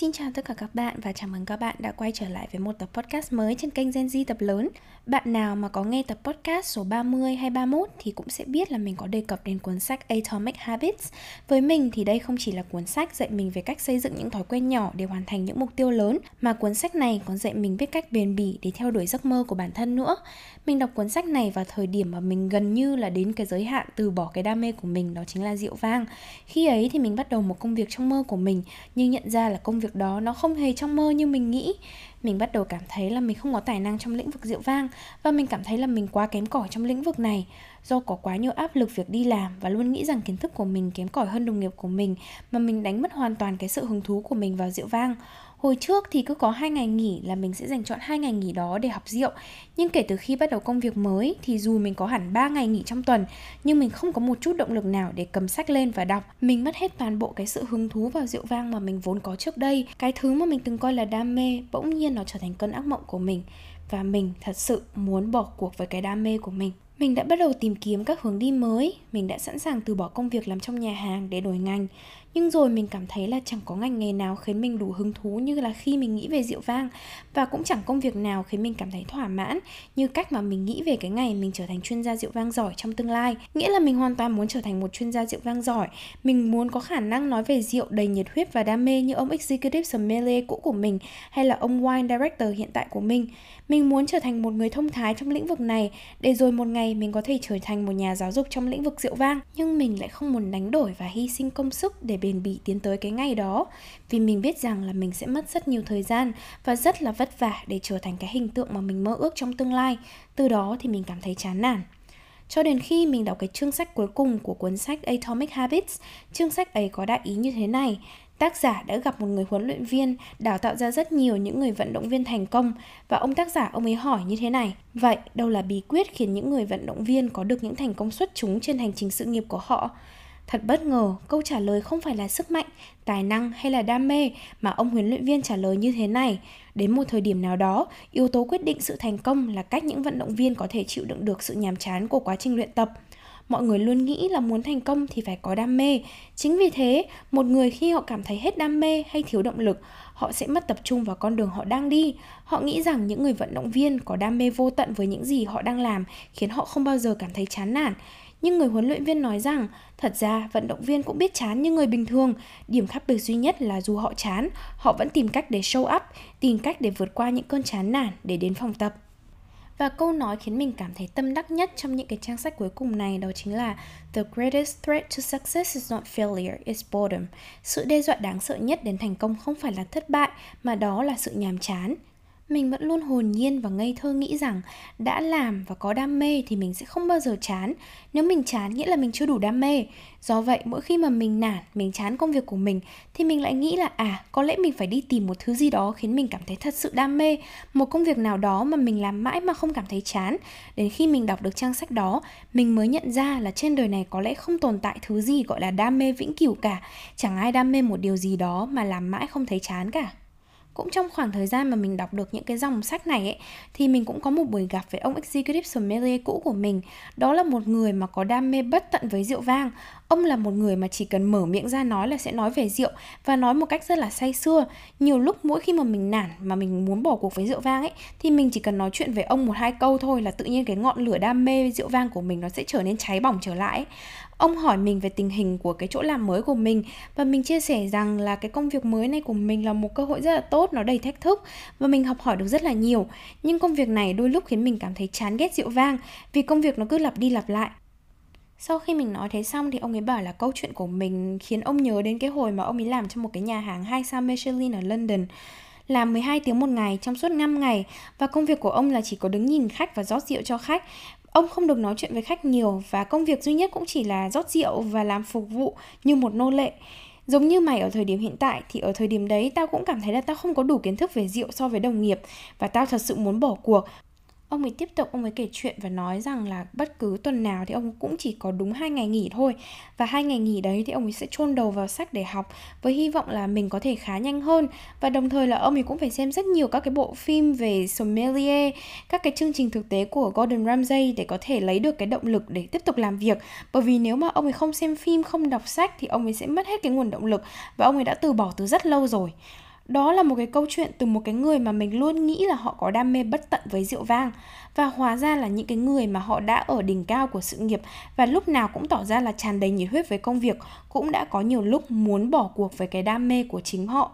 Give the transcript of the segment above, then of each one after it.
Xin chào tất cả các bạn và chào mừng các bạn đã quay trở lại với một tập podcast mới trên kênh Gen Z tập lớn. Bạn nào mà có nghe tập podcast số 30 hay 31 thì cũng sẽ biết là mình có đề cập đến cuốn sách Atomic Habits. Với mình thì đây không chỉ là cuốn sách dạy mình về cách xây dựng những thói quen nhỏ để hoàn thành những mục tiêu lớn, mà cuốn sách này còn dạy mình biết cách bền bỉ để theo đuổi giấc mơ của bản thân nữa. Mình đọc cuốn sách này vào thời điểm mà mình gần như là đến cái giới hạn từ bỏ cái đam mê của mình đó chính là rượu vang. Khi ấy thì mình bắt đầu một công việc trong mơ của mình nhưng nhận ra là công việc đó nó không hề trong mơ như mình nghĩ. Mình bắt đầu cảm thấy là mình không có tài năng trong lĩnh vực rượu vang và mình cảm thấy là mình quá kém cỏi trong lĩnh vực này. Do có quá nhiều áp lực việc đi làm và luôn nghĩ rằng kiến thức của mình kém cỏi hơn đồng nghiệp của mình, mà mình đánh mất hoàn toàn cái sự hứng thú của mình vào rượu vang. Hồi trước thì cứ có hai ngày nghỉ là mình sẽ dành chọn hai ngày nghỉ đó để học rượu. Nhưng kể từ khi bắt đầu công việc mới thì dù mình có hẳn 3 ngày nghỉ trong tuần Nhưng mình không có một chút động lực nào để cầm sách lên và đọc. Mình mất hết toàn bộ cái sự hứng thú vào rượu vang mà mình vốn có trước đây. Cái thứ mà mình từng coi là đam mê bỗng nhiên nó trở thành cơn ác mộng của mình. Và mình thật sự muốn bỏ cuộc với cái đam mê của mình. Mình đã bắt đầu tìm kiếm các hướng đi mới, mình đã sẵn sàng từ bỏ công việc làm trong nhà hàng để đổi ngành. Nhưng rồi mình cảm thấy là chẳng có ngành nghề nào khiến mình đủ hứng thú như là khi mình nghĩ về rượu vang và cũng chẳng công việc nào khiến mình cảm thấy thỏa mãn như cách mà mình nghĩ về cái ngày mình trở thành chuyên gia rượu vang giỏi trong tương lai. Nghĩa là mình hoàn toàn muốn trở thành một chuyên gia rượu vang giỏi, mình muốn có khả năng nói về rượu đầy nhiệt huyết và đam mê như ông executive sommelier cũ của mình hay là ông wine director hiện tại của mình. Mình muốn trở thành một người thông thái trong lĩnh vực này để rồi một ngày mình có thể trở thành một nhà giáo dục trong lĩnh vực rượu vang. Nhưng mình lại không muốn đánh đổi và hy sinh công sức để bền bỉ tiến tới cái ngày đó vì mình biết rằng là mình sẽ mất rất nhiều thời gian và rất là vất vả để trở thành cái hình tượng mà mình mơ ước trong tương lai. Từ đó thì mình cảm thấy chán nản. Cho đến khi mình đọc cái chương sách cuối cùng của cuốn sách Atomic Habits, chương sách ấy có đại ý như thế này. Tác giả đã gặp một người huấn luyện viên đào tạo ra rất nhiều những người vận động viên thành công và ông tác giả ông ấy hỏi như thế này. Vậy đâu là bí quyết khiến những người vận động viên có được những thành công xuất chúng trên hành trình sự nghiệp của họ? Thật bất ngờ, câu trả lời không phải là sức mạnh, tài năng hay là đam mê mà ông huấn luyện viên trả lời như thế này. Đến một thời điểm nào đó, yếu tố quyết định sự thành công là cách những vận động viên có thể chịu đựng được sự nhàm chán của quá trình luyện tập mọi người luôn nghĩ là muốn thành công thì phải có đam mê. Chính vì thế, một người khi họ cảm thấy hết đam mê hay thiếu động lực, họ sẽ mất tập trung vào con đường họ đang đi. Họ nghĩ rằng những người vận động viên có đam mê vô tận với những gì họ đang làm khiến họ không bao giờ cảm thấy chán nản. Nhưng người huấn luyện viên nói rằng, thật ra, vận động viên cũng biết chán như người bình thường. Điểm khác biệt duy nhất là dù họ chán, họ vẫn tìm cách để show up, tìm cách để vượt qua những cơn chán nản để đến phòng tập và câu nói khiến mình cảm thấy tâm đắc nhất trong những cái trang sách cuối cùng này đó chính là The greatest threat to success is not failure, it's boredom. Sự đe dọa đáng sợ nhất đến thành công không phải là thất bại, mà đó là sự nhàm chán mình vẫn luôn hồn nhiên và ngây thơ nghĩ rằng đã làm và có đam mê thì mình sẽ không bao giờ chán. Nếu mình chán nghĩa là mình chưa đủ đam mê. Do vậy, mỗi khi mà mình nản, mình chán công việc của mình, thì mình lại nghĩ là à có lẽ mình phải đi tìm một thứ gì đó khiến mình cảm thấy thật sự đam mê. Một công việc nào đó mà mình làm mãi mà không cảm thấy chán. Đến khi mình đọc được trang sách đó, mình mới nhận ra là trên đời này có lẽ không tồn tại thứ gì gọi là đam mê vĩnh cửu cả. Chẳng ai đam mê một điều gì đó mà làm mãi không thấy chán cả cũng trong khoảng thời gian mà mình đọc được những cái dòng sách này ấy, thì mình cũng có một buổi gặp với ông executive sommelier cũ của mình. Đó là một người mà có đam mê bất tận với rượu vang. Ông là một người mà chỉ cần mở miệng ra nói là sẽ nói về rượu và nói một cách rất là say sưa. Nhiều lúc mỗi khi mà mình nản mà mình muốn bỏ cuộc với rượu vang ấy, thì mình chỉ cần nói chuyện với ông một hai câu thôi là tự nhiên cái ngọn lửa đam mê rượu vang của mình nó sẽ trở nên cháy bỏng trở lại ấy. Ông hỏi mình về tình hình của cái chỗ làm mới của mình và mình chia sẻ rằng là cái công việc mới này của mình là một cơ hội rất là tốt, nó đầy thách thức và mình học hỏi được rất là nhiều. Nhưng công việc này đôi lúc khiến mình cảm thấy chán ghét rượu vang vì công việc nó cứ lặp đi lặp lại. Sau khi mình nói thế xong thì ông ấy bảo là câu chuyện của mình khiến ông nhớ đến cái hồi mà ông ấy làm trong một cái nhà hàng 2 sao Michelin ở London làm 12 tiếng một ngày trong suốt 5 ngày và công việc của ông là chỉ có đứng nhìn khách và rót rượu cho khách Ông không được nói chuyện với khách nhiều và công việc duy nhất cũng chỉ là rót rượu và làm phục vụ như một nô lệ. Giống như mày ở thời điểm hiện tại, thì ở thời điểm đấy tao cũng cảm thấy là tao không có đủ kiến thức về rượu so với đồng nghiệp và tao thật sự muốn bỏ cuộc ông ấy tiếp tục, ông ấy kể chuyện và nói rằng là bất cứ tuần nào thì ông cũng chỉ có đúng hai ngày nghỉ thôi. Và hai ngày nghỉ đấy thì ông ấy sẽ chôn đầu vào sách để học với hy vọng là mình có thể khá nhanh hơn. Và đồng thời là ông ấy cũng phải xem rất nhiều các cái bộ phim về sommelier, các cái chương trình thực tế của Gordon Ramsay để có thể lấy được cái động lực để tiếp tục làm việc. Bởi vì nếu mà ông ấy không xem phim, không đọc sách thì ông ấy sẽ mất hết cái nguồn động lực và ông ấy đã từ bỏ từ rất lâu rồi đó là một cái câu chuyện từ một cái người mà mình luôn nghĩ là họ có đam mê bất tận với rượu vang. Và hóa ra là những cái người mà họ đã ở đỉnh cao của sự nghiệp và lúc nào cũng tỏ ra là tràn đầy nhiệt huyết với công việc cũng đã có nhiều lúc muốn bỏ cuộc với cái đam mê của chính họ.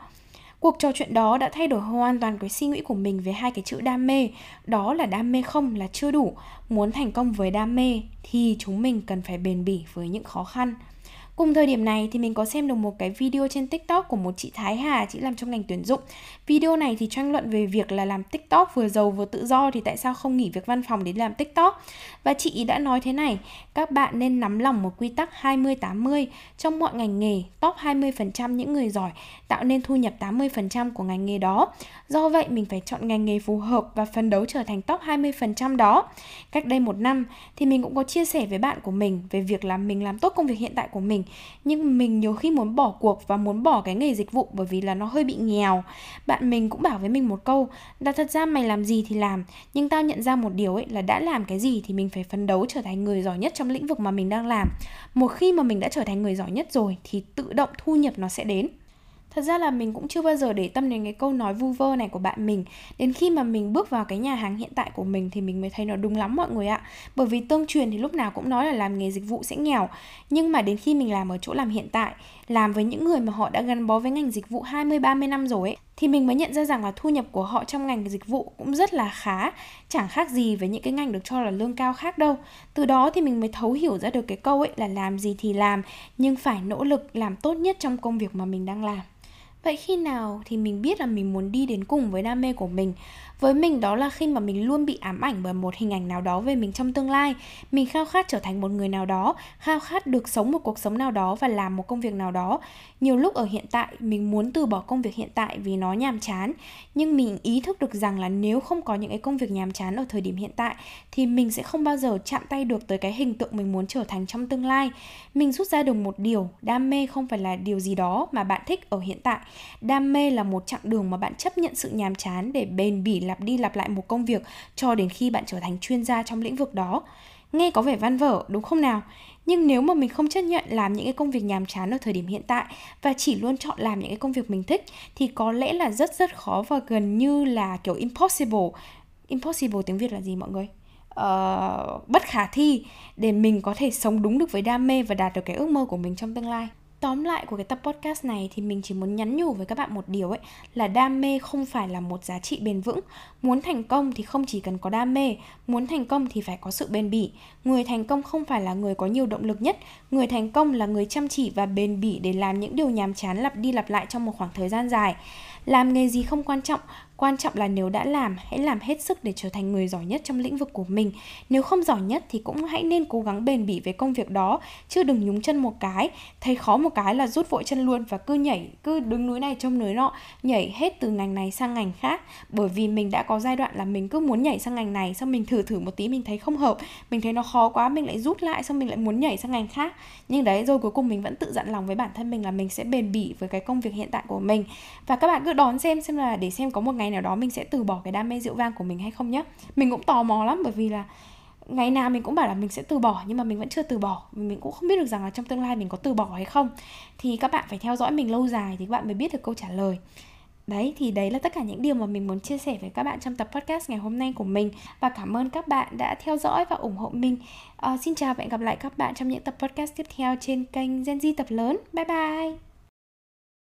Cuộc trò chuyện đó đã thay đổi hoàn toàn cái suy nghĩ của mình về hai cái chữ đam mê. Đó là đam mê không là chưa đủ. Muốn thành công với đam mê thì chúng mình cần phải bền bỉ với những khó khăn. Cùng thời điểm này thì mình có xem được một cái video trên TikTok của một chị Thái Hà, chị làm trong ngành tuyển dụng. Video này thì tranh luận về việc là làm TikTok vừa giàu vừa tự do thì tại sao không nghỉ việc văn phòng để làm TikTok. Và chị đã nói thế này, các bạn nên nắm lòng một quy tắc 20-80 trong mọi ngành nghề, top 20% những người giỏi tạo nên thu nhập 80% của ngành nghề đó. Do vậy mình phải chọn ngành nghề phù hợp và phấn đấu trở thành top 20% đó. Cách đây một năm thì mình cũng có chia sẻ với bạn của mình về việc là mình làm tốt công việc hiện tại của mình nhưng mình nhiều khi muốn bỏ cuộc và muốn bỏ cái nghề dịch vụ bởi vì là nó hơi bị nghèo. Bạn mình cũng bảo với mình một câu, là thật ra mày làm gì thì làm, nhưng tao nhận ra một điều ấy là đã làm cái gì thì mình phải phấn đấu trở thành người giỏi nhất trong lĩnh vực mà mình đang làm. Một khi mà mình đã trở thành người giỏi nhất rồi thì tự động thu nhập nó sẽ đến thật ra là mình cũng chưa bao giờ để tâm đến cái câu nói vu vơ này của bạn mình. Đến khi mà mình bước vào cái nhà hàng hiện tại của mình thì mình mới thấy nó đúng lắm mọi người ạ. Bởi vì tương truyền thì lúc nào cũng nói là làm nghề dịch vụ sẽ nghèo. Nhưng mà đến khi mình làm ở chỗ làm hiện tại, làm với những người mà họ đã gắn bó với ngành dịch vụ 20 30 năm rồi ấy, thì mình mới nhận ra rằng là thu nhập của họ trong ngành dịch vụ cũng rất là khá. Chẳng khác gì với những cái ngành được cho là lương cao khác đâu. Từ đó thì mình mới thấu hiểu ra được cái câu ấy là làm gì thì làm, nhưng phải nỗ lực làm tốt nhất trong công việc mà mình đang làm vậy khi nào thì mình biết là mình muốn đi đến cùng với đam mê của mình? Với mình đó là khi mà mình luôn bị ám ảnh bởi một hình ảnh nào đó về mình trong tương lai, mình khao khát trở thành một người nào đó, khao khát được sống một cuộc sống nào đó và làm một công việc nào đó. Nhiều lúc ở hiện tại, mình muốn từ bỏ công việc hiện tại vì nó nhàm chán, nhưng mình ý thức được rằng là nếu không có những cái công việc nhàm chán ở thời điểm hiện tại, thì mình sẽ không bao giờ chạm tay được tới cái hình tượng mình muốn trở thành trong tương lai. Mình rút ra được một điều, đam mê không phải là điều gì đó mà bạn thích ở hiện tại. Đam mê là một chặng đường mà bạn chấp nhận sự nhàm chán để bền bỉ lặp đi lặp lại một công việc cho đến khi bạn trở thành chuyên gia trong lĩnh vực đó. Nghe có vẻ văn vở đúng không nào? Nhưng nếu mà mình không chấp nhận làm những cái công việc nhàm chán ở thời điểm hiện tại và chỉ luôn chọn làm những cái công việc mình thích thì có lẽ là rất rất khó và gần như là kiểu impossible. Impossible tiếng việt là gì mọi người? Uh, bất khả thi để mình có thể sống đúng được với đam mê và đạt được cái ước mơ của mình trong tương lai tóm lại của cái tập podcast này thì mình chỉ muốn nhắn nhủ với các bạn một điều ấy, là đam mê không phải là một giá trị bền vững. Muốn thành công thì không chỉ cần có đam mê, muốn thành công thì phải có sự bền bỉ. Người thành công không phải là người có nhiều động lực nhất, người thành công là người chăm chỉ và bền bỉ để làm những điều nhàm chán lặp đi lặp lại trong một khoảng thời gian dài. Làm nghề gì không quan trọng quan trọng là nếu đã làm, hãy làm hết sức để trở thành người giỏi nhất trong lĩnh vực của mình. Nếu không giỏi nhất thì cũng hãy nên cố gắng bền bỉ với công việc đó, chứ đừng nhúng chân một cái. Thấy khó một cái là rút vội chân luôn và cứ nhảy, cứ đứng núi này trông núi nọ, nhảy hết từ ngành này sang ngành khác. Bởi vì mình đã có giai đoạn là mình cứ muốn nhảy sang ngành này, xong mình thử thử một tí, mình thấy không hợp. Mình thấy nó khó quá, mình lại rút lại, xong mình lại muốn nhảy sang ngành khác. Nhưng đấy, rồi cuối cùng mình vẫn tự dặn lòng với bản thân mình là mình sẽ bền bỉ với cái công việc hiện tại của mình. Và các bạn cứ đón xem xem là để xem có một ngày nào đó mình sẽ từ bỏ cái đam mê rượu vang của mình hay không nhé mình cũng tò mò lắm bởi vì là ngày nào mình cũng bảo là mình sẽ từ bỏ nhưng mà mình vẫn chưa từ bỏ. Mình cũng không biết được rằng là trong tương lai mình có từ bỏ hay không. Thì các bạn phải theo dõi mình lâu dài thì các bạn mới biết được câu trả lời. Đấy thì đấy là tất cả những điều mà mình muốn chia sẻ với các bạn trong tập podcast ngày hôm nay của mình. Và cảm ơn các bạn đã theo dõi và ủng hộ mình. Uh, Xin chào và hẹn gặp lại các bạn trong những tập podcast tiếp theo trên kênh Gen Z tập lớn. Bye bye!